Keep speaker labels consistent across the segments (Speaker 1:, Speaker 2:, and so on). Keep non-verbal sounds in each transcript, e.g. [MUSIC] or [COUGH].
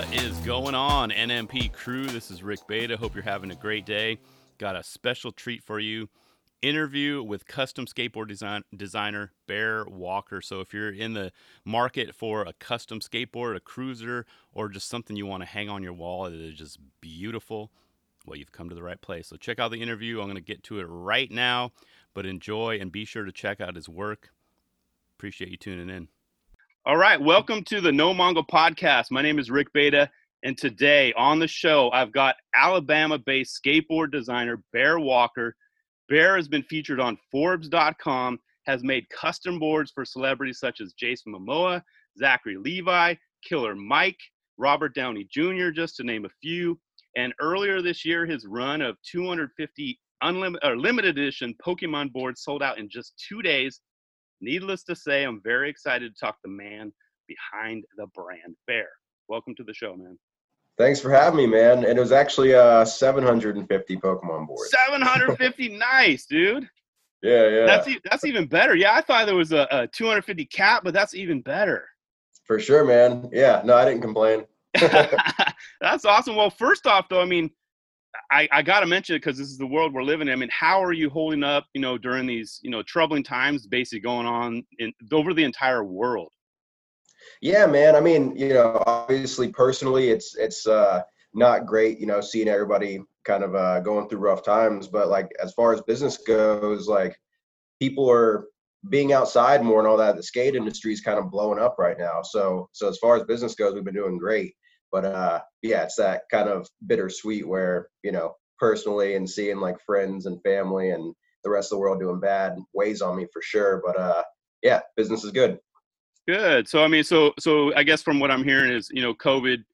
Speaker 1: What is going on, NMP crew? This is Rick Beta. Hope you're having a great day. Got a special treat for you. Interview with custom skateboard design, designer Bear Walker. So, if you're in the market for a custom skateboard, a cruiser, or just something you want to hang on your wall that is just beautiful, well, you've come to the right place. So, check out the interview. I'm going to get to it right now, but enjoy and be sure to check out his work. Appreciate you tuning in. All right, welcome to the No Mongo podcast. My name is Rick Beta, and today on the show, I've got Alabama based skateboard designer Bear Walker. Bear has been featured on Forbes.com, has made custom boards for celebrities such as Jason Momoa, Zachary Levi, Killer Mike, Robert Downey Jr., just to name a few. And earlier this year, his run of 250 unlimited or limited edition Pokemon boards sold out in just two days Needless to say, I'm very excited to talk to the man behind the brand Bear. Welcome to the show, man.
Speaker 2: Thanks for having me, man. And it was actually uh 750 Pokemon boards.
Speaker 1: 750, [LAUGHS] nice, dude.
Speaker 2: Yeah, yeah.
Speaker 1: That's e- that's even better. Yeah, I thought there was a, a 250 cap, but that's even better.
Speaker 2: For sure, man. Yeah, no, I didn't complain. [LAUGHS] [LAUGHS]
Speaker 1: that's awesome. Well, first off, though, I mean, I, I got to mention it because this is the world we're living in. I mean, how are you holding up, you know, during these, you know, troubling times basically going on in over the entire world?
Speaker 2: Yeah, man. I mean, you know, obviously personally, it's it's uh, not great, you know, seeing everybody kind of uh, going through rough times. But like as far as business goes, like people are being outside more and all that. The skate industry is kind of blowing up right now. So so as far as business goes, we've been doing great. But uh, yeah, it's that kind of bittersweet where you know personally and seeing like friends and family and the rest of the world doing bad weighs on me for sure. But uh, yeah, business is good.
Speaker 1: Good. So I mean, so so I guess from what I'm hearing is you know COVID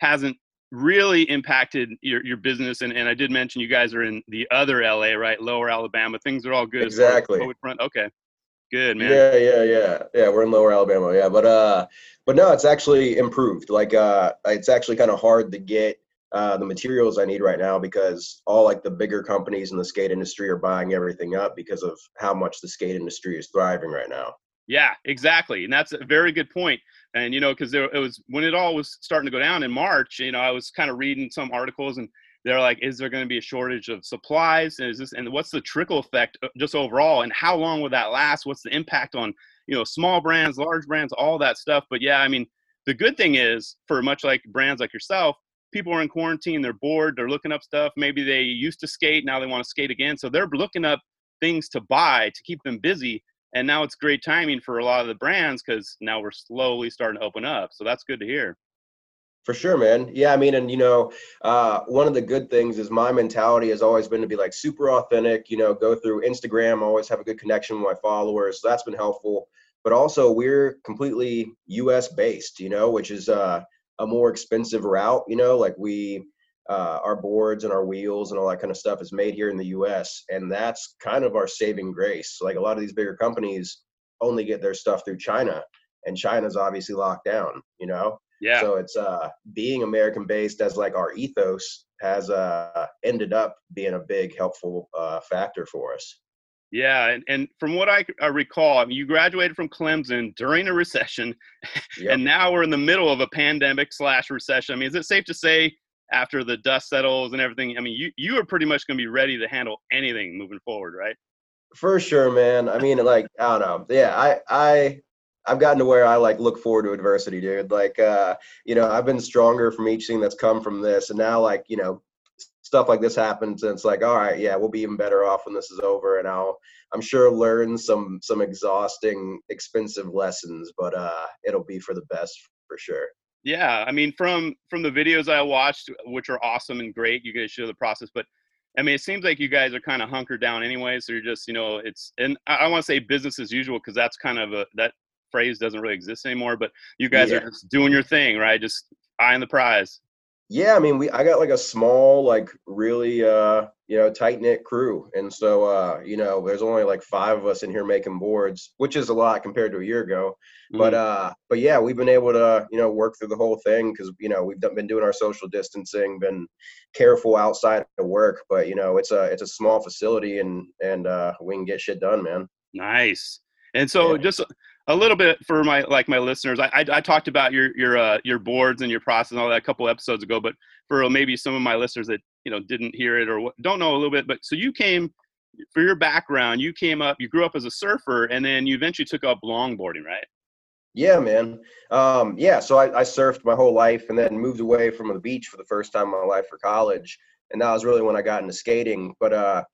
Speaker 1: hasn't really impacted your, your business and, and I did mention you guys are in the other LA, right? Lower Alabama. Things are all good.
Speaker 2: Exactly.
Speaker 1: COVID front. Okay. Good man.
Speaker 2: Yeah, yeah, yeah, yeah. We're in Lower Alabama, yeah. But uh, but no, it's actually improved. Like uh, it's actually kind of hard to get uh, the materials I need right now because all like the bigger companies in the skate industry are buying everything up because of how much the skate industry is thriving right now.
Speaker 1: Yeah, exactly, and that's a very good point. And you know, because there it was when it all was starting to go down in March. You know, I was kind of reading some articles and they're like, is there going to be a shortage of supplies? And is this and what's the trickle effect uh, just overall? And how long will that last? What's the impact on you know small brands, large brands, all that stuff? But yeah, I mean, the good thing is for much like brands like yourself, people are in quarantine, they're bored, they're looking up stuff. Maybe they used to skate, now they want to skate again, so they're looking up things to buy to keep them busy. And now it's great timing for a lot of the brands because now we're slowly starting to open up. So that's good to hear.
Speaker 2: For sure, man. Yeah, I mean, and you know, uh, one of the good things is my mentality has always been to be like super authentic. You know, go through Instagram, always have a good connection with my followers. So that's been helpful. But also, we're completely U.S. based. You know, which is uh, a more expensive route. You know, like we, uh, our boards and our wheels and all that kind of stuff is made here in the U.S. and that's kind of our saving grace. Like a lot of these bigger companies only get their stuff through China, and China's obviously locked down. You know.
Speaker 1: Yeah.
Speaker 2: So it's uh being American based as like our ethos has uh ended up being a big helpful uh factor for us.
Speaker 1: Yeah, and, and from what I, I recall, I mean, you graduated from Clemson during a recession, [LAUGHS] yep. and now we're in the middle of a pandemic slash recession. I mean, is it safe to say after the dust settles and everything? I mean, you you are pretty much going to be ready to handle anything moving forward, right?
Speaker 2: For sure, man. I mean, like I don't know. Yeah, I I I've gotten to where I like look forward to adversity, dude. Like, uh, you know, I've been stronger from each thing that's come from this, and now, like, you know, stuff like this happens, and it's like, all right, yeah, we'll be even better off when this is over, and I'll, I'm sure, learn some some exhausting, expensive lessons, but uh, it'll be for the best for sure.
Speaker 1: Yeah, I mean, from from the videos I watched, which are awesome and great, you guys show the process, but I mean, it seems like you guys are kind of hunkered down anyway. So you're just, you know, it's, and I, I want to say business as usual because that's kind of a that phrase doesn't really exist anymore, but you guys yeah. are just doing your thing, right? Just eyeing the prize.
Speaker 2: Yeah, I mean, we I got like a small, like really, uh, you know, tight knit crew, and so uh, you know, there's only like five of us in here making boards, which is a lot compared to a year ago. Mm-hmm. But uh, but yeah, we've been able to you know work through the whole thing because you know we've been doing our social distancing, been careful outside of work, but you know, it's a it's a small facility, and and uh, we can get shit done, man.
Speaker 1: Nice. And so yeah. just a little bit for my like my listeners. I I, I talked about your your uh, your boards and your process and all that a couple episodes ago, but for maybe some of my listeners that you know didn't hear it or don't know a little bit, but so you came for your background, you came up, you grew up as a surfer, and then you eventually took up longboarding, right?
Speaker 2: Yeah, man. Um, yeah, so I, I, surfed my whole life and then moved away from the beach for the first time in my life for college. And that was really when I got into skating. But, uh,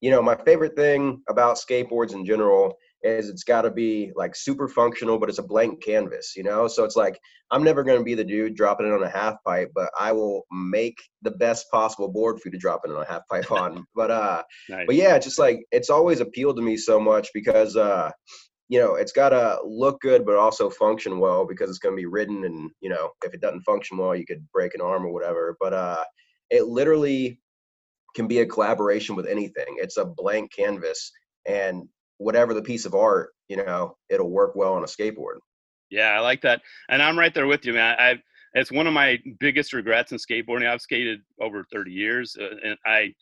Speaker 2: you know, my favorite thing about skateboards in general is it's got to be like super functional, but it's a blank canvas, you know? So it's like, I'm never going to be the dude dropping it on a half pipe, but I will make the best possible board for you to drop it on a half pipe on. [LAUGHS] but, uh, nice. but yeah, just like, it's always appealed to me so much because, uh, you know, it's got to look good, but also function well because it's going to be ridden. And, you know, if it doesn't function well, you could break an arm or whatever. But uh, it literally can be a collaboration with anything. It's a blank canvas. And whatever the piece of art, you know, it'll work well on a skateboard.
Speaker 1: Yeah, I like that. And I'm right there with you, man. I it's one of my biggest regrets in skateboarding. I've skated over 30 years uh, and I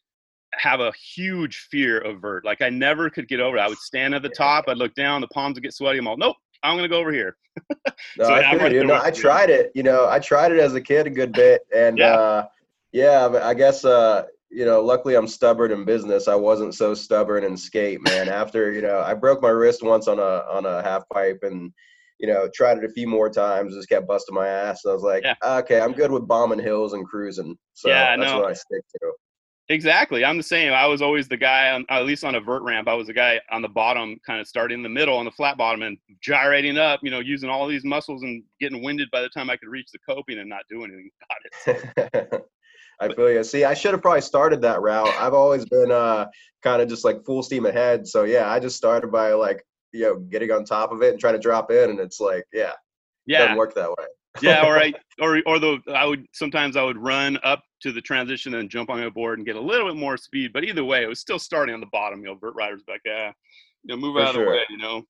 Speaker 1: have a huge fear of vert. Like I never could get over it. I would stand at the [LAUGHS] top, I'd look down, the palms would get sweaty. I'm all, nope, I'm gonna go over here. [LAUGHS]
Speaker 2: no, so I, you. No, I tried it. You know, I tried it as a kid a good bit, and yeah, uh, yeah but I guess uh, you know, luckily I'm stubborn in business. I wasn't so stubborn in skate, man. After you know, I broke my wrist once on a on a half pipe, and you know, tried it a few more times, just kept busting my ass. And I was like, yeah. okay, I'm good with bombing hills and cruising. So yeah, that's no. what I stick to.
Speaker 1: Exactly. I'm the same. I was always the guy, on, at least on a vert ramp, I was the guy on the bottom, kind of starting in the middle on the flat bottom and gyrating up, you know, using all these muscles and getting winded by the time I could reach the coping and not do anything about
Speaker 2: it. [LAUGHS] I feel you. See, I should have probably started that route. I've always been uh, kind of just like full steam ahead. So yeah, I just started by like, you know, getting on top of it and trying to drop in. And it's like, yeah, yeah, doesn't work that way.
Speaker 1: yeah, or [LAUGHS] I, or or the I would sometimes I would run up to the transition and jump on a board and get a little bit more speed. But either way, it was still starting on the bottom. You know, vert riders back, yeah, you know, move For out sure. of the way. You know.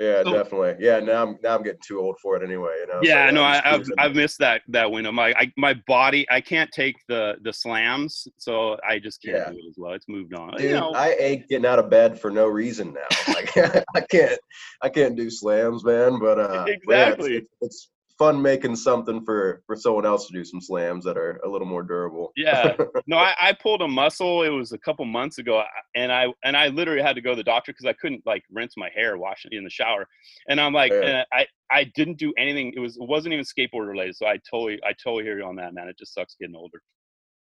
Speaker 2: Yeah, so, definitely. Yeah, now I'm now I'm getting too old for it anyway. You know.
Speaker 1: Yeah, so, no, I, have I've missed that that window. My I, my body, I can't take the the slams, so I just can't yeah. do it as well. It's moved on.
Speaker 2: Dude,
Speaker 1: you know,
Speaker 2: I ache getting out of bed for no reason now. [LAUGHS] Like [LAUGHS] I can't I can't do slams, man. But uh,
Speaker 1: exactly.
Speaker 2: But yeah, it's, it's, it's fun making something for for someone else to do some slams that are a little more durable.
Speaker 1: yeah, [LAUGHS] no, I, I pulled a muscle. It was a couple months ago, and I and I literally had to go to the doctor because I couldn't like rinse my hair, wash it in the shower, and I'm like, yeah. and I I didn't do anything. It was it wasn't even skateboard related. So I totally I totally hear you on that, man. It just sucks getting older.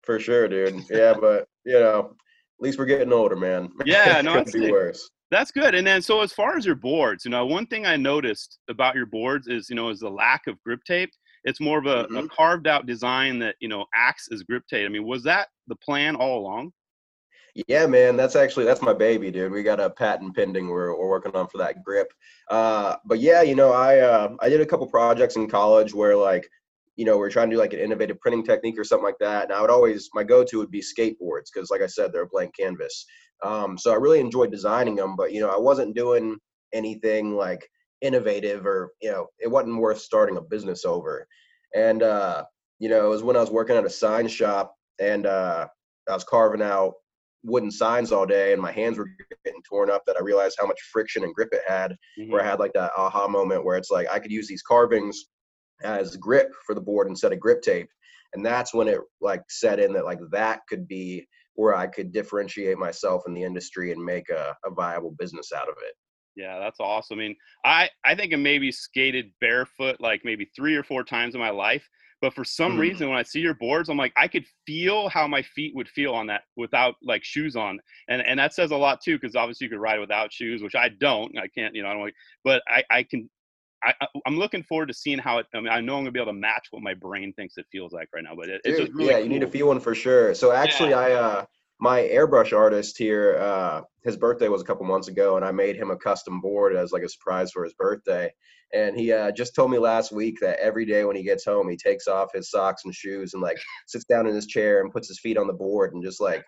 Speaker 2: For sure, dude. Yeah, but you know, least we're getting older, man. [LAUGHS]
Speaker 1: Yeah, no, it's be worse. That's good. And then, so as far as your boards, you know, one thing I noticed about your boards is, you know, is the lack of grip tape. It's more of a, mm-hmm. a carved out design that, you know, acts as grip tape. I mean, was that the plan all along?
Speaker 2: Yeah, man, that's actually that's my baby, dude. We got a patent pending we're, we're working on for that grip. Uh, but yeah, you know, I uh, I did a couple projects in college where like, you know, we're trying to do like an innovative printing technique or something like that. And I would always my go-to would be skateboards because, like I said, they're a blank canvas. Um, so I really enjoyed designing them, but you know, I wasn't doing anything like innovative or you know, it wasn't worth starting a business over. And uh, you know, it was when I was working at a sign shop and uh, I was carving out wooden signs all day and my hands were getting torn up that I realized how much friction and grip it had mm-hmm. where I had like that aha moment where it's like I could use these carvings as grip for the board instead of grip tape and that's when it like set in that like that could be where I could differentiate myself in the industry and make a, a viable business out of it.
Speaker 1: Yeah, that's awesome. I mean, I I think I maybe skated barefoot like maybe three or four times in my life, but for some mm. reason when I see your boards, I'm like I could feel how my feet would feel on that without like shoes on, and and that says a lot too because obviously you could ride without shoes, which I don't. I can't, you know, I don't. Like, but I I can. I, I'm looking forward to seeing how it. I mean, I know I'm gonna be able to match what my brain thinks it feels like right now, but it, Dude, it's really
Speaker 2: yeah.
Speaker 1: Cool.
Speaker 2: You need to feel one for sure. So actually, yeah. I uh, my airbrush artist here uh, his birthday was a couple months ago and i made him a custom board as like a surprise for his birthday and he uh, just told me last week that every day when he gets home he takes off his socks and shoes and like sits down in his chair and puts his feet on the board and just like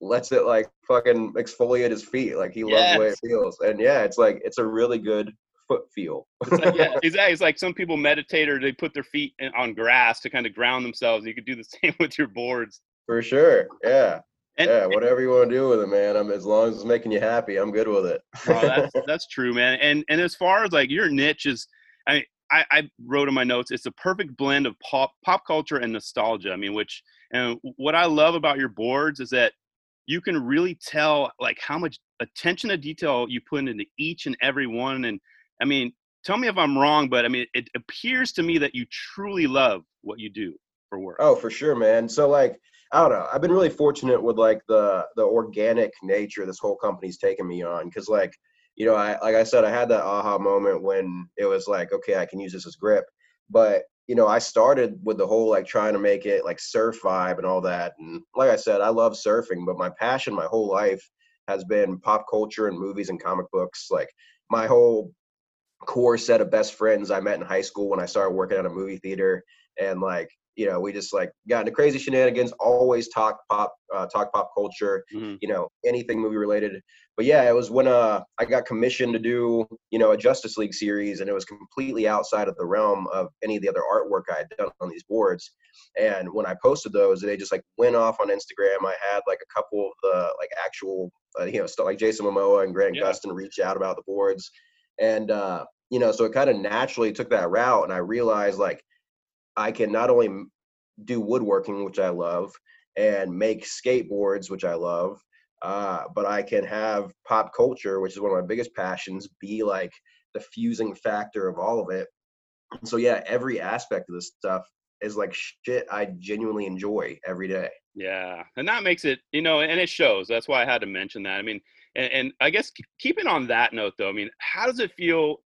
Speaker 2: lets it like fucking exfoliate his feet like he loves the way it feels and yeah it's like it's a really good foot feel
Speaker 1: it's like, yeah [LAUGHS] exactly it's like some people meditate or they put their feet in, on grass to kind of ground themselves you could do the [LAUGHS] same with your boards
Speaker 2: for sure yeah And, yeah, whatever you want to do with it, man. I'm as long as it's making you happy, I'm good with it.
Speaker 1: oh, that's [LAUGHS] that's true, man. And and as far as like your niche is, I I, I wrote in my notes, it's a perfect blend of pop pop culture and nostalgia. I mean, which and what I love about your boards is that you can really tell like how much attention to detail you put into each and every one. And I mean, tell me if I'm wrong, but I mean, it appears to me that you truly love what you do for work.
Speaker 2: Oh, for sure, man. So like I don't know. I've been really fortunate with like the the organic nature this whole company's taken me on because like you know I like I said I had that aha moment when it was like okay I can use this as grip, but you know I started with the whole like trying to make it like surf vibe and all that and like I said I love surfing but my passion my whole life has been pop culture and movies and comic books like my whole core set of best friends I met in high school when I started working at a movie theater and like you know, we just like got into crazy shenanigans. Always talk pop, uh, talk pop culture. Mm-hmm. You know, anything movie related. But yeah, it was when uh, I got commissioned to do you know a Justice League series, and it was completely outside of the realm of any of the other artwork I had done on these boards. And when I posted those, they just like went off on Instagram. I had like a couple of the like actual uh, you know stuff like Jason Momoa and Grant yeah. Gustin reach out about the boards, and uh, you know, so it kind of naturally took that route, and I realized like I can not only do woodworking, which I love, and make skateboards, which I love, uh, but I can have pop culture, which is one of my biggest passions, be like the fusing factor of all of it. So yeah, every aspect of this stuff is like shit I genuinely enjoy every day.
Speaker 1: Yeah, and that makes it, you know, and it shows. That's why I had to mention that. I mean, and, and I guess keeping on that note, though, I mean, how does it feel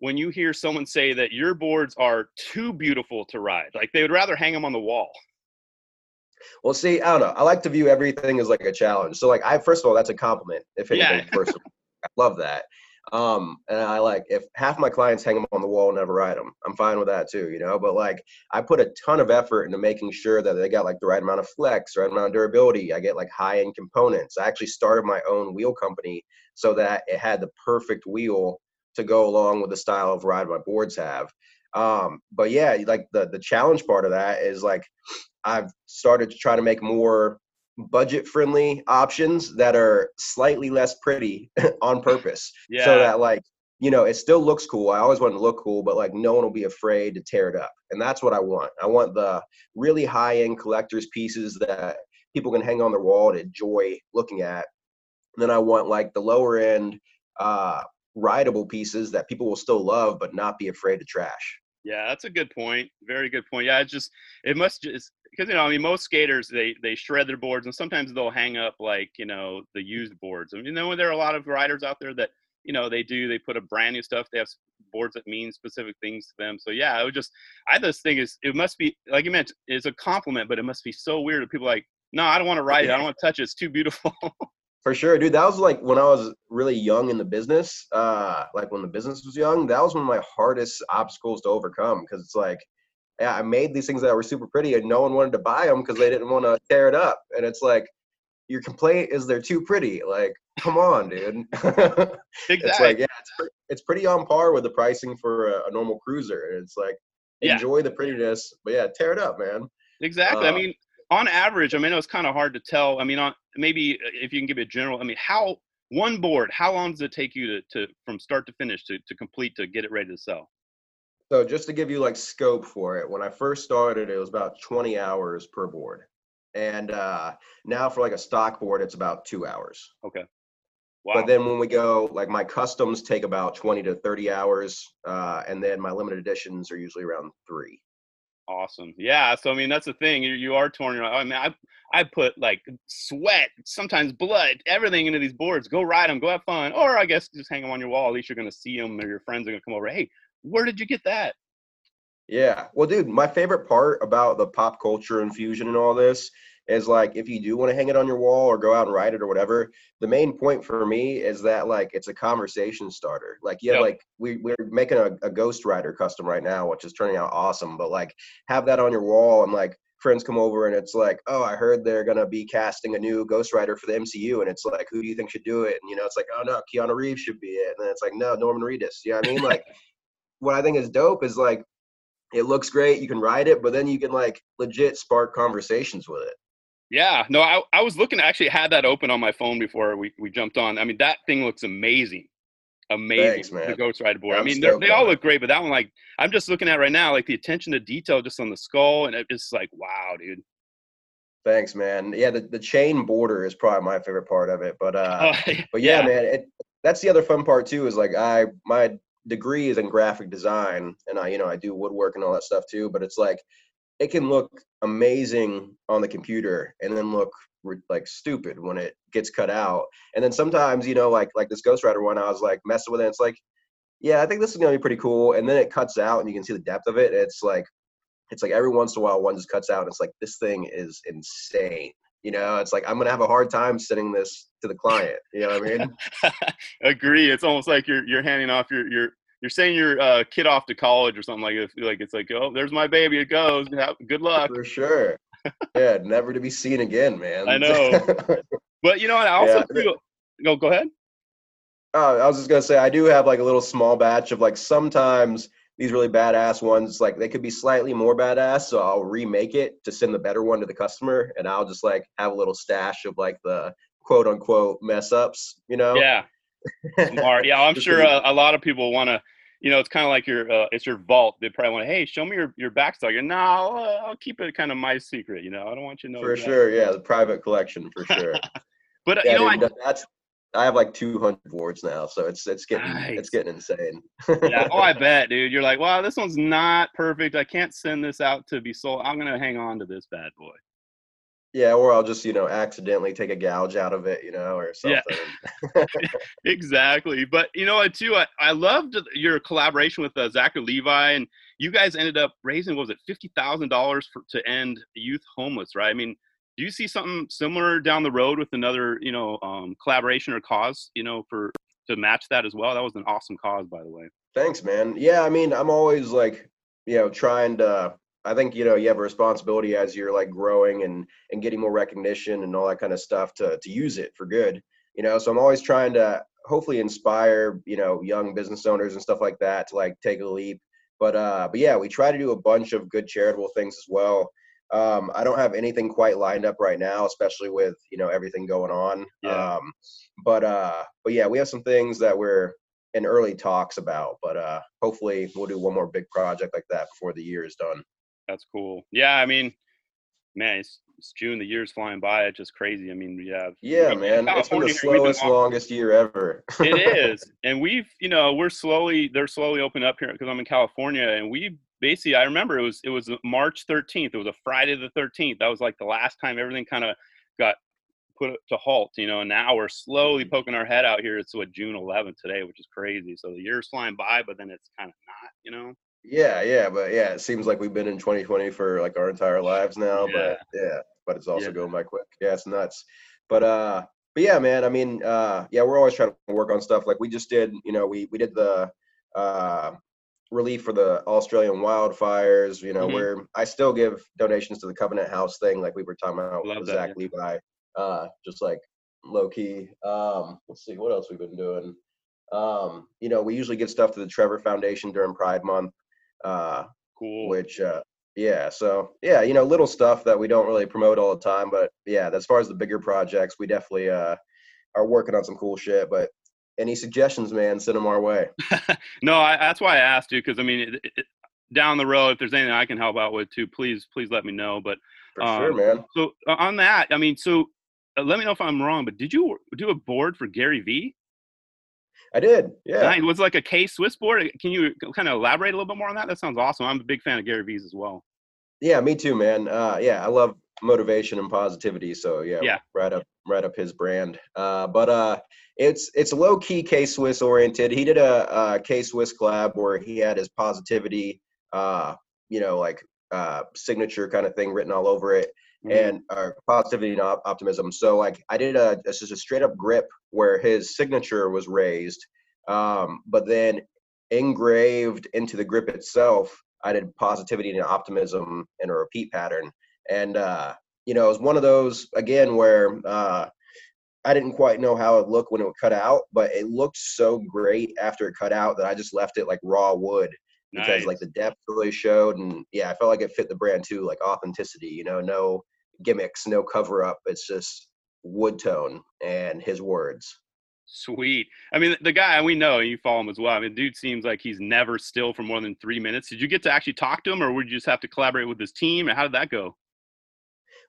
Speaker 1: when you hear someone say that your boards are too beautiful to ride like they would rather hang them on the wall
Speaker 2: well see i don't know i like to view everything as like a challenge so like i first of all that's a compliment if anything yeah. first i love that um and i like if half my clients hang them on the wall and never ride them i'm fine with that too you know? But like i put a ton of effort into making sure that they got like the right amount of flex right amount of durability. I get like high end components. I actually started my own wheel company so that it had the perfect wheel to go along with the style of ride my boards have. Um, but yeah, like the the challenge part of that is like I've started to try to make more budget friendly options that are slightly less pretty [LAUGHS] on purpose. Yeah. So that like you know, it still looks cool. I always want to look cool, but like no one will be afraid to tear it up. And that's what I want. I want the really high end collector's pieces that people can hang on their wall to enjoy looking at. And then I want like the lower end uh, rideable pieces that people will still love but not be afraid to trash.
Speaker 1: Yeah, that's a good point. Very good point. Yeah, it just it must just because you know I mean most skaters they they shred their boards and sometimes they'll hang up like you know the used boards. I mean, you know there are a lot of riders out there that you know they do they put a brand new stuff. They have boards that mean specific things to them. So yeah, it would just I just think is it must be like you mentioned it's a compliment, but it must be so weird that people like no I don't want to ride it. I don't [LAUGHS] want to touch it. It's too beautiful.
Speaker 2: For sure, dude. That was like when I was really young in the business, uh, like when the business was young, that was one of my hardest obstacles to overcome because it's like, I made these things that were super pretty and no one wanted to buy them because they didn't want to tear it up. And it's like, your complaint is they're too pretty. Like, come on, dude. exactly. [LAUGHS] It's like, yeah, it's, it's pretty on par with the pricing for a, a normal cruiser. And it's like, enjoy yeah. the prettiness, but yeah, tear it up, man.
Speaker 1: Exactly. Uh, I mean, on average, I mean, it was kind of hard to tell. I mean, on maybe uh, if you can give a general, I mean, how one board, how long does it take you to, to from start to finish to, to complete to get it ready to sell?
Speaker 2: So just to give you like scope for it, when I first started, it was about 20 hours per board. And uh, now for like a stock board, it's about two hours.
Speaker 1: Okay.
Speaker 2: Wow. But then when we go, like my customs take about 20 to 30 hours. Uh, and then my limited editions are usually around three.
Speaker 1: Awesome. Yeah. So I mean, that's the thing. You, you are torn. I mean, I I put like sweat, sometimes blood, everything into these boards. Go ride them. Go have fun. Or I guess just hang them on your wall. At least you're gonna see them, or your friends are gonna come over. Hey, where did you get that?
Speaker 2: Yeah. Well, dude, my favorite part about the pop culture infusion and all this is like if you do want to hang it on your wall or go out and write it or whatever the main point for me is that like it's a conversation starter like yeah yep. like we, we're making a, a ghost rider custom right now which is turning out awesome but like have that on your wall and like friends come over and it's like oh i heard they're going to be casting a new ghost rider for the mcu and it's like who do you think should do it and you know it's like oh no keanu reeves should be it and then it's like no norman reedus you know what i mean like what i think is dope is like it looks great you can ride it but then you can like legit spark conversations with it
Speaker 1: Yeah, no, I, I was looking. actually had that open on my phone before we, we jumped on. I mean, that thing looks amazing, amazing.
Speaker 2: Thanks, man.
Speaker 1: The Ghost Rider board.
Speaker 2: I'm
Speaker 1: I mean, they all look great, but that one, like, I'm just looking at right now, like the attention to detail just on the skull, and it's just like, wow, dude.
Speaker 2: Thanks, man. Yeah, the, the chain border is probably my favorite part of it. But uh, [LAUGHS]
Speaker 1: Oh,
Speaker 2: but yeah, man, it, that's the other fun part too. Is like I my degree is in graphic design, and I you know I do woodwork and all that stuff too. But it's like it can look amazing on the computer and then look like stupid when it gets cut out. And then sometimes you know like like this Ghost Rider one, I was like messing with it. It's like yeah, I think this is gonna be pretty cool. And then it cuts out, and you can see the depth of it. It's like it's like every once in a while one just cuts out. And it's like this thing is insane. You know, it's like I'm gonna have a hard time sending this to the client. You know what I mean? [LAUGHS]
Speaker 1: agree. It's almost like you're you're handing off your your you're saying your uh, kid off to college or something like it. Like it's like, oh, there's my baby. It goes. Good luck.
Speaker 2: For sure. Yeah, never to be seen again, man. [LAUGHS]
Speaker 1: I know. But you know what? I also
Speaker 2: Yeah.
Speaker 1: feel. Go go ahead.
Speaker 2: Oh, I was just gonna say I do have like a little small batch of like sometimes these really badass ones like they could be slightly more badass, so I'll remake it to send the better one to the customer, and I'll just like have a little stash of like the quote unquote mess ups, you know?
Speaker 1: Yeah. Smart. Yeah, I'm [LAUGHS] sure uh, a lot of people want to. You know, it's kind of like your uh, it's your vault. They probably want hey, show me your your backstory. You're, no, I'll, uh, I'll keep it kind of my secret. You know, I don't want you to know.
Speaker 2: for sure. Yeah, the private collection for sure. [LAUGHS]
Speaker 1: But uh,
Speaker 2: yeah,
Speaker 1: you know, I,
Speaker 2: dude, that- that's I have like 200 boards now, so it's it's getting
Speaker 1: Nice.
Speaker 2: it's getting insane.
Speaker 1: yeah. [LAUGHS] Oh, I bet, dude. You're like, wow, this one's not perfect. I can't send this out to be sold. I'm gonna hang on to this bad boy.
Speaker 2: Yeah, or I'll just you know accidentally take a gouge out of it, you know, or something.
Speaker 1: Yeah. [LAUGHS] exactly. But you know what, too? I, I loved your collaboration with uh, Zachary Levi, and you guys ended up raising, what was it, fifty thousand dollars to end youth homeless, right? I mean, do you see something similar down the road with another, you know, um, collaboration or cause, you know, for to match that as well? That was an awesome cause, by the way.
Speaker 2: Thanks, man. Yeah, I mean, I'm always like, you know, trying to. I think you know you have a responsibility as you're like growing and and getting more recognition and all that kind of stuff to to use it for good. You know, so I'm always trying to hopefully inspire you know young business owners and stuff like that to like take a leap. But uh, but yeah, we try to do a bunch of good charitable things as well. Um, I don't have anything quite lined up right now, especially with you know everything going on.
Speaker 1: Yeah.
Speaker 2: Um, but uh, but yeah, we have some things that we're in early talks about, but uh, hopefully we'll do one more big project like that before the year is done.
Speaker 1: That's cool. Yeah, I mean, man, it's, it's June. The year's flying by. It's just crazy. I mean, we have
Speaker 2: Yeah,
Speaker 1: we-
Speaker 2: man, it's been the
Speaker 1: California been
Speaker 2: slowest, longest year ever.
Speaker 1: it is [LAUGHS] and we've you know we're slowly they're slowly opening up here because i'm in california and we basically i remember it was it was march 13th it was a friday the 13th that was like the last time everything kind of got put to halt you know and now we're slowly poking our head out here it's what june 11th today which is crazy so the year's flying by but then it's kind of not you know
Speaker 2: Yeah, yeah, but yeah, it seems like we've been in 2020 for like our entire lives now. But yeah, but it's also
Speaker 1: Yeah.
Speaker 2: going by quick. Yeah, it's nuts. But uh, but yeah, man. I mean, uh, yeah, we're always trying to work on stuff. Like we just did, you know, we we did the uh relief for the Australian wildfires. You know,
Speaker 1: Mhm.
Speaker 2: where I still give donations to the Covenant House thing, like we were talking about
Speaker 1: Love
Speaker 2: with
Speaker 1: that,
Speaker 2: Zach Levi. Uh, just like low key. Um, let's see what else we've been doing. Um, you know, we usually give stuff to the Trevor Foundation during Pride Month uh,
Speaker 1: cool
Speaker 2: which uh, yeah so yeah you know little stuff that we don't really promote all the time but yeah as far as the bigger projects we definitely uh, are working on some cool shit but any suggestions man send them our way [LAUGHS]
Speaker 1: no I, that's why i asked you because i mean it, it, down the road if there's anything i can help out with too please please let me know but
Speaker 2: for sure
Speaker 1: Um,
Speaker 2: man
Speaker 1: So uh, on that, I mean, so uh, let me know if I'm wrong, but did you do a board for Gary V?
Speaker 2: i did yeah
Speaker 1: Nice. Was it like a K Swiss board? Can you kind of elaborate a little bit more on that? That sounds awesome. I'm a big fan of Gary V's as well.
Speaker 2: Yeah me too man uh, yeah i love motivation and positivity so yeah,
Speaker 1: Yeah.
Speaker 2: right up right up his brand uh, but uh it's it's low key K Swiss oriented. He did a, a K Swiss collab where he had his positivity, uh, you know, like uh, signature kind of thing written all over it, and uh, positivity and op- optimism. So like I did a this is a straight up grip where his signature was raised, um, but then engraved into the grip itself, I did positivity and optimism in a repeat pattern, and uh, you know it was one of those again where. Uh, I didn't quite know how it looked when it would cut out, but it looked so great after it cut out that I just left it like raw wood because
Speaker 1: Nice.
Speaker 2: like the depth really showed and yeah, I felt like it fit the brand too, like authenticity, you know, no gimmicks, no cover up. It's just wood tone and his words.
Speaker 1: Sweet. I mean, the guy we know, you follow him as well. I mean, dude seems like he's never still for more than three minutes. Did you get to actually talk to him, or would you just have to collaborate with his team? And how did that go?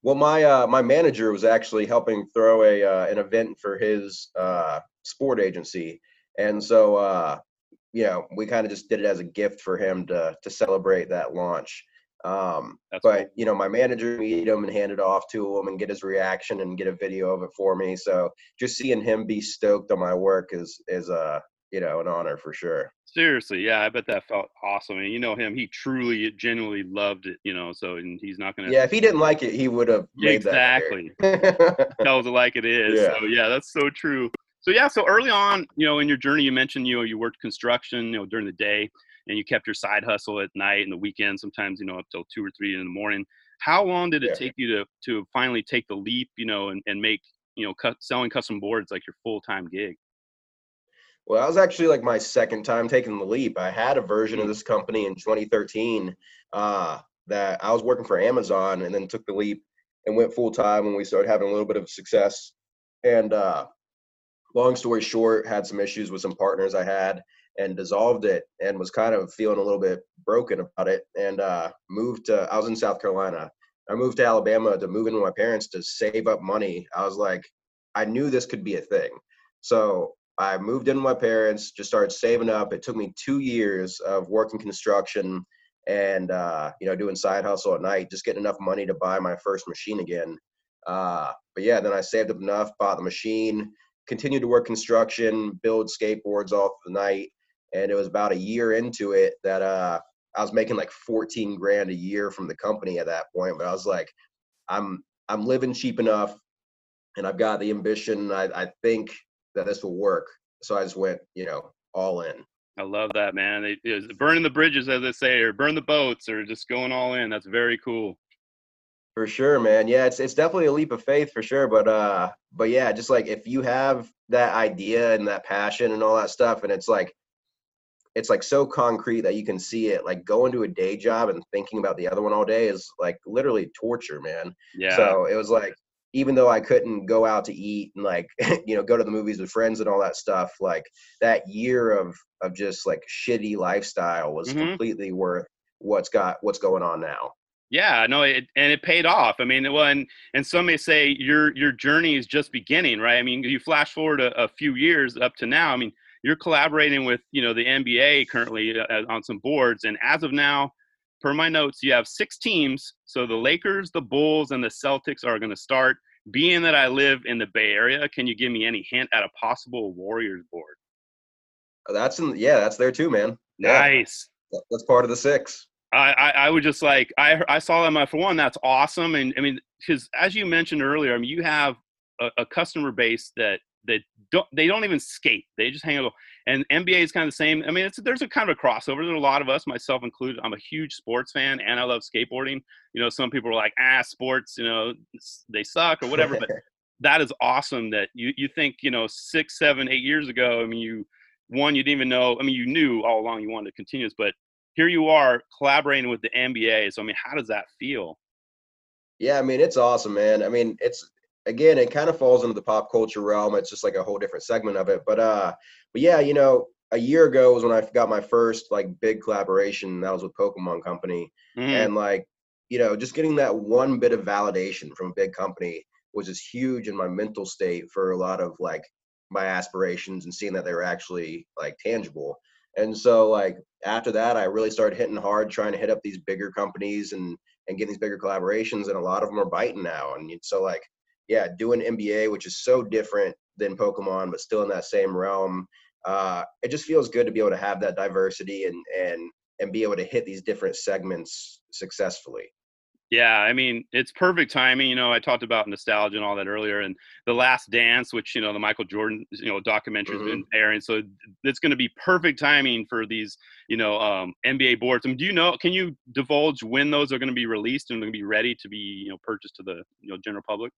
Speaker 2: Well, my uh, my manager was actually helping throw a uh, an event for his uh, sport agency, and so uh, you know we kind of just did it as a gift for him to to celebrate that launch. Um, but cool. you know, my manager meet him and hand it off to him and get his reaction and get a video of it for me. So just seeing him be stoked on my work is is a uh, you know an honor for sure.
Speaker 1: Seriously, yeah, I bet that felt awesome. And you know him, he truly, genuinely loved it. You know, so and he's not gonna.
Speaker 2: Yeah, if he didn't like it, he would have.
Speaker 1: Yeah, exactly. [LAUGHS] Tells it like it is. Yeah. So yeah, that's so true. So yeah, so early on, you know, in your journey, you mentioned you know you worked construction, you know, during the day and you kept your side hustle at night and the weekend, sometimes, you know, up till two or three in the morning. How long did it yeah. take you to, to finally take the leap, you know, and, and make, you know, cu- selling custom boards like your full-time gig?
Speaker 2: Well, that was actually like my second time taking the leap. I had a version of mm-hmm. this company in 2013 uh, that I was working for Amazon and then took the leap and went full time when we started having a little bit of success. And uh, long story short, had some issues with some partners I had and dissolved it and was kind of feeling a little bit broken about it. And uh, moved to i was in south carolina. I moved to alabama to move in with my parents to save up money. I was like i knew this could be a thing. So i moved in with my parents just started saving up. It took me two years of working construction and uh, you know doing side hustle at night just getting enough money to buy my first machine again. Uh, but yeah then i saved up enough bought the machine continued to work construction build skateboards all the night and it was about a year into it that uh, I was making like 14 grand a year from the company at that point. But I was like, I'm I'm living cheap enough, and I've got the ambition. I, I think that this will work. So I just went, you know, all in.
Speaker 1: I love that, man. It, burning the bridges, as they say, or burn the boats, or just going all in. That's very cool.
Speaker 2: For sure, man. Yeah, it's it's definitely a leap of faith for sure. But uh, but yeah, just like if you have that idea and that passion and all that stuff, and it's like it's like so concrete that you can see it. Like going to a day job and thinking about the other one all day is like literally torture, man. Yeah. So it was like even though I couldn't go out to eat and like [LAUGHS] you know go to the movies with friends and all that stuff, like that year of of just like shitty lifestyle was mm-hmm. completely worth what's got what's going on now.
Speaker 1: Yeah, no, it and it paid off. I mean, well, and, and some may say your your journey is just beginning, right? I mean, you flash forward a, a few years up to now. I mean, you're collaborating with you know the NBA currently uh, on some boards, and as of now, per my notes, you have six teams. So the Lakers, the Bulls, and the Celtics are going to start. Being that I live in the Bay Area, can you give me any hint at a possible Warriors board?
Speaker 2: Oh, that's in, yeah, that's there too, man.
Speaker 1: Nice.
Speaker 2: That's part of the six.
Speaker 1: I, I, I would just like I I saw them for one. That's awesome, and I mean because as you mentioned earlier, I mean you have a, a customer base that that don't they don't even skate. They just hang out. And NBA is kind of the same. I mean, it's there's a kind of a crossover. There's a lot of us, myself included. I'm a huge sports fan, and I love skateboarding. You know, some people are like, ah, sports, you know, they suck or whatever. but [LAUGHS] that is awesome that you you think you know six, seven, eight years ago. I mean, you one you didn't even know. I mean, you knew all along you wanted to continue this, but here you are collaborating with the NBA. So I mean, how does that feel?
Speaker 2: Yeah, I mean, it's awesome, man. I mean, it's again, it kind of falls into the pop culture realm. It's just like a whole different segment of it. But uh, but yeah, you know, a year ago was when I got my first like big collaboration. That was with Pokemon Company, mm-hmm. and like you know, just getting that one bit of validation from a big company was just huge in my mental state for a lot of like my aspirations and seeing that they were actually like tangible. And so like after that, I really started hitting hard, trying to hit up these bigger companies and and get these bigger collaborations. And a lot of them are biting now. And so like yeah, doing NBA, which is so different than Pokemon, but still in that same realm. Uh, it just feels good to be able to have that diversity and and and be able to hit these different segments successfully.
Speaker 1: Yeah, I mean, it's perfect timing. You know, I talked about nostalgia and all that earlier, and The Last Dance, which you know the Michael Jordan you know documentary has mm-hmm. been airing, so it's going to be perfect timing for these you know um, NBA boards. I mean, do you know? Can you divulge when those are going to be released and going to be ready to be you know purchased to the you know general public?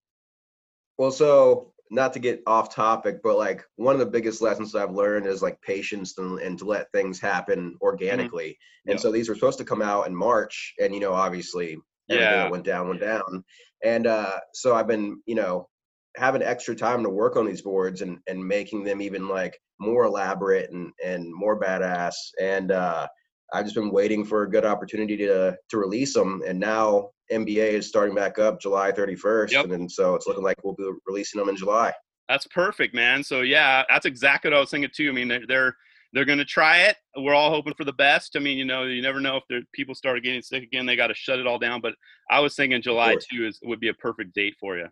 Speaker 2: Well, so not to get off topic, but like one of the biggest lessons I've learned is like patience and, and to let things happen mm-hmm. organically. Mm-hmm. And so these were supposed to come out in March, and you know, obviously, yeah, went down, went down. And uh, so I've been, you know, having extra time to work on these boards and and making them even like more elaborate and and more badass. And uh, I've just been waiting for a good opportunity to to release them. And now NBA is starting back up July 31st,
Speaker 1: Yep.
Speaker 2: and then so it's looking like we'll be releasing them in July.
Speaker 1: That's perfect, man. So yeah, that's exactly what I was thinking too. I mean, they're they're, they're going to try it. We're all hoping for the best. I mean, you know, you never know if people start getting sick again. They got to shut it all down. But I was thinking July two is would be a perfect date for you.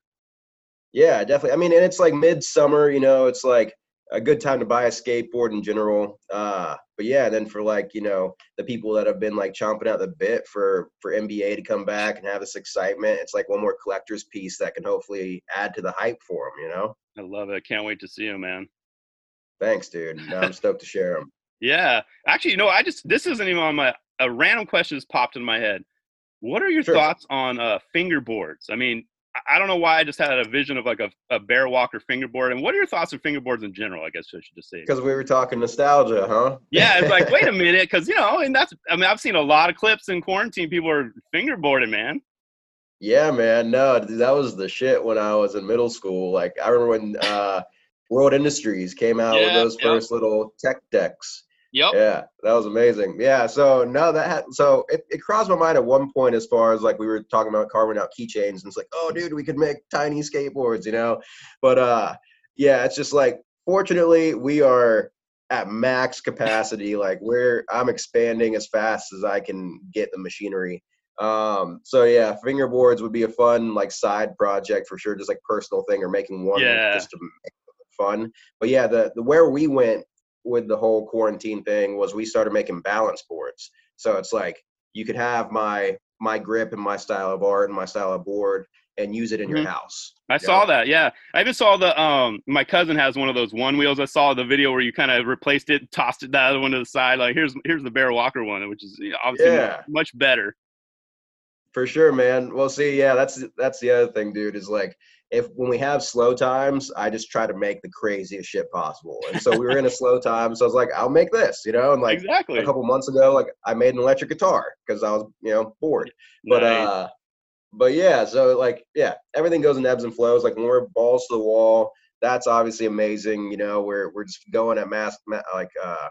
Speaker 2: Yeah, definitely. I mean, and it's like midsummer, you know, it's like a good time to buy a skateboard in general. Uh, but yeah, then for like, you know, the people that have been like chomping at the bit for for NBA to come back and have this excitement, it's like one more collector's piece that can hopefully add to the hype for them, you know?
Speaker 1: I love it. Can't wait to see them, man.
Speaker 2: Thanks, dude. No, I'm stoked to share them. [LAUGHS]
Speaker 1: Yeah, actually, you know, I just this isn't even on my a random question just popped in my head. What are your
Speaker 2: Sure.
Speaker 1: thoughts on uh, fingerboards? I mean, I- don't know why I just had a vision of like a, a Bear Walker fingerboard. And what are your thoughts on fingerboards in general? I guess I should just say.
Speaker 2: Because we were talking nostalgia, huh?
Speaker 1: Yeah, it's like wait a [LAUGHS] minute, because you know, and that's I mean, I've seen a lot of clips in quarantine. People are fingerboarding, man.
Speaker 2: Yeah, man. No, dude, that was the shit when I was in middle school. Like I remember when uh World Industries came out with those
Speaker 1: yep.
Speaker 2: first little tech decks.
Speaker 1: Yep.
Speaker 2: Yeah, that was amazing. Yeah, so no, that had, so it, it crossed my mind at one point as far as like we were talking about carving out keychains, and it's like, oh, dude, we could make tiny skateboards, you know. But uh, yeah, it's just like, fortunately, we are at max capacity. Like we're, I'm expanding as fast as I can get the machinery. Um, so yeah, fingerboards would be a fun like side project for sure, just like personal thing or making one
Speaker 1: Yeah.
Speaker 2: just to make fun. But yeah, the the where we went with the whole quarantine thing was we started making balance boards. So it's like you could have my my grip and my style of art and my style of board and use it in
Speaker 1: Mhm.
Speaker 2: your house.
Speaker 1: I
Speaker 2: Yeah.
Speaker 1: saw that. Yeah, I even saw the um. My cousin has one of those one wheels. I saw the video where you kind of replaced it, tossed it the other one to the side. Like here's here's the Bear Walker one, which is you know, obviously
Speaker 2: Yeah.
Speaker 1: much better.
Speaker 2: For sure, man. Well, see, yeah, that's that's the other thing, dude. Is like if when we have slow times, I just try to make the craziest shit possible. And so we were in a slow time, so I was like, I'll make this, you know. And like
Speaker 1: exactly.
Speaker 2: a couple months ago, like I made an electric guitar because I was, you know, bored. But
Speaker 1: Nice.
Speaker 2: uh, but yeah, so like yeah, everything goes in ebbs and flows. Like when we're balls to the wall, that's obviously amazing. You know, we're we're just going at mass ma- like uh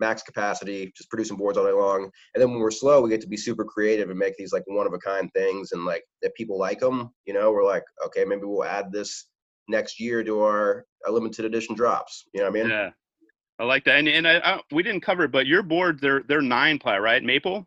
Speaker 2: max capacity, just producing boards all day long. And then when we're slow, we get to be super creative and make these like one of a kind things. And like if people like them, you know, we're like, okay, maybe we'll add this next year to our uh, limited edition drops. You know what I mean?
Speaker 1: yeah, I like that. And and I, I, we didn't cover it, but your boards they're they're nine ply, right? Maple.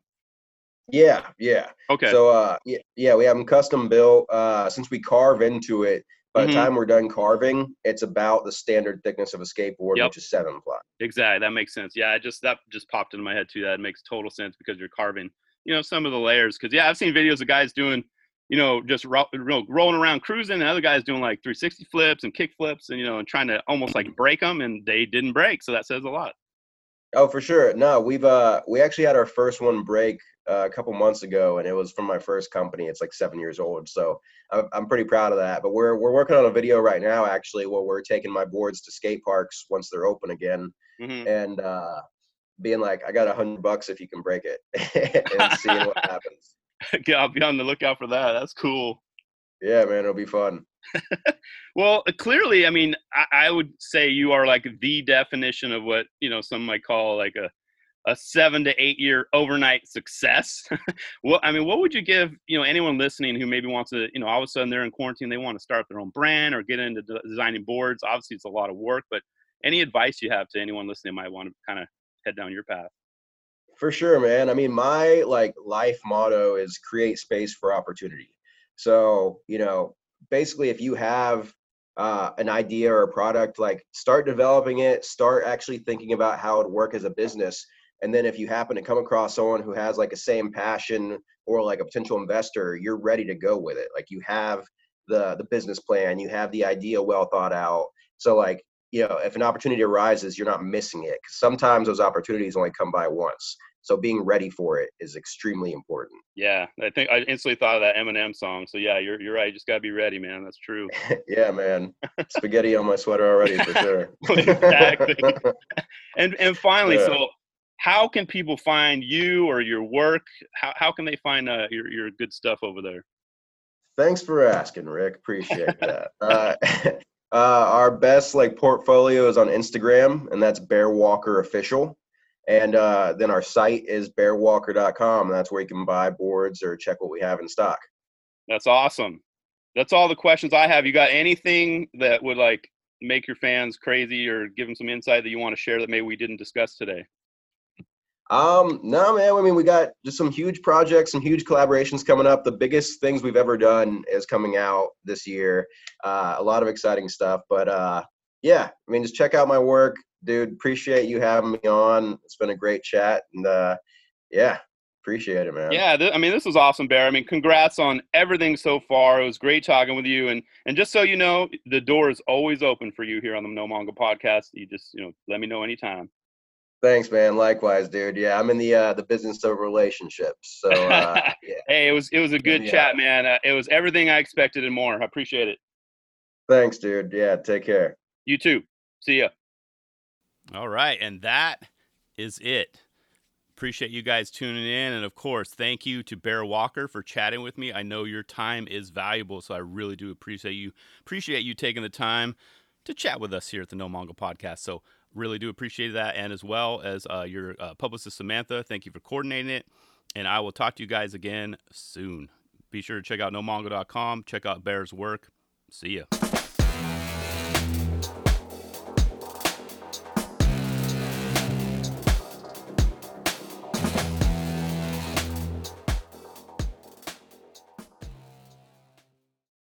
Speaker 2: Yeah, yeah.
Speaker 1: Okay.
Speaker 2: So uh yeah, yeah, we have them custom built. Uh since we carve into it, by the
Speaker 1: Mhm.
Speaker 2: time we're done carving, it's about the standard thickness of a skateboard,
Speaker 1: Yep.
Speaker 2: which is seven ply.
Speaker 1: Exactly. That makes sense. Yeah, I just that just popped into my head too. That makes total sense because you're carving, you know, some of the layers. Because yeah, I've seen videos of guys doing, you know, just ro- rolling around cruising, and other guys doing like 360 flips and kick flips, and you know, and trying to almost like break them, and they didn't break. So that says a lot.
Speaker 2: Oh, for sure. No, we've uh we actually had our first one break uh, a couple months ago, and it was from my first company. It's like seven years old, so I'm I'm pretty proud of that. But we're we're working on a video right now, actually, where we're taking my boards to skate parks once they're open again,
Speaker 1: hmm
Speaker 2: and uh being like, I got a hundred bucks if you can break it, [LAUGHS] and seeing what [LAUGHS] happens.
Speaker 1: Yeah, I'll be on the lookout for that. That's cool.
Speaker 2: Yeah, man, it'll be fun.
Speaker 1: Well, clearly, I mean, I, I would say you are like the definition of what you know some might call like a a seven to eight year overnight success. [LAUGHS] well, I mean, what would you give you know anyone listening who maybe wants to you know all of a sudden they're in quarantine, they want to start their own brand or get into de- designing boards. Obviously, it's a lot of work, but any advice you have to anyone listening might want to kind of head down your path.
Speaker 2: For sure, man. I mean, my like life motto is create space for opportunity. So, you know, basically if you have uh, an idea or a product, like start developing it, start actually thinking about how it would work as a business. And then if you happen to come across someone who has like a same passion or like a potential investor, you're ready to go with it. Like you have the the business plan, you have the idea well thought out. So like, you know, if an opportunity arises, you're not missing it. sometimes those opportunities only come by once. So being ready for it is extremely important.
Speaker 1: Yeah, I think I instantly thought of that Eminem song. So yeah, you're you're right. You just gotta be ready, man. That's true. [LAUGHS]
Speaker 2: yeah, man. Spaghetti on my sweater already for sure. [LAUGHS]
Speaker 1: Exactly. [LAUGHS] And and finally,
Speaker 2: Yeah.
Speaker 1: so how can people find you or your work? How how can they find uh, your your good stuff over there?
Speaker 2: Thanks for asking, Rick. Appreciate that. uh, uh, our best like portfolio is on Instagram, and that's Bear Walker Official. And uh, then our site is bearwalker.com. And that's where you can buy boards or check what we have in stock.
Speaker 1: That's awesome. That's all the questions I have. You got anything that would like make your fans crazy or give them some insight that you want to share that maybe we didn't discuss today?
Speaker 2: Um, no, man. I mean, we got just some huge projects, some huge collaborations coming up. The biggest things we've ever done is coming out this year. Uh, a lot of exciting stuff. But uh, yeah, I mean, just check out my work, dude. Appreciate you having me on. It's been a great chat, and uh, yeah, appreciate it, man.
Speaker 1: Yeah, th- I mean, this was awesome, Bear. I mean, congrats on everything so far. It was great talking with you, and and just so you know, the door is always open for you here on the No Mongo podcast. You just you know let me know anytime.
Speaker 2: Thanks, man. Likewise, dude. Yeah, I'm in the uh, the business of relationships. So uh, [LAUGHS] yeah.
Speaker 1: hey, it was it was a good yeah. chat, man. Uh, it was everything I expected and more. I appreciate it.
Speaker 2: Thanks, dude. Yeah, take care.
Speaker 1: You too. See ya. All right, and that is it. Appreciate you guys tuning in, and of course, thank you to Bear Walker for chatting with me. I know your time is valuable, so I really do appreciate you appreciate you taking the time to chat with us here at the No Mongo Podcast. So Really do appreciate that. And as well as uh, your uh, publicist, Samantha, thank you for coordinating it. And I will talk to you guys again soon. Be sure to check out nomongo.com, check out Bear's work. See ya.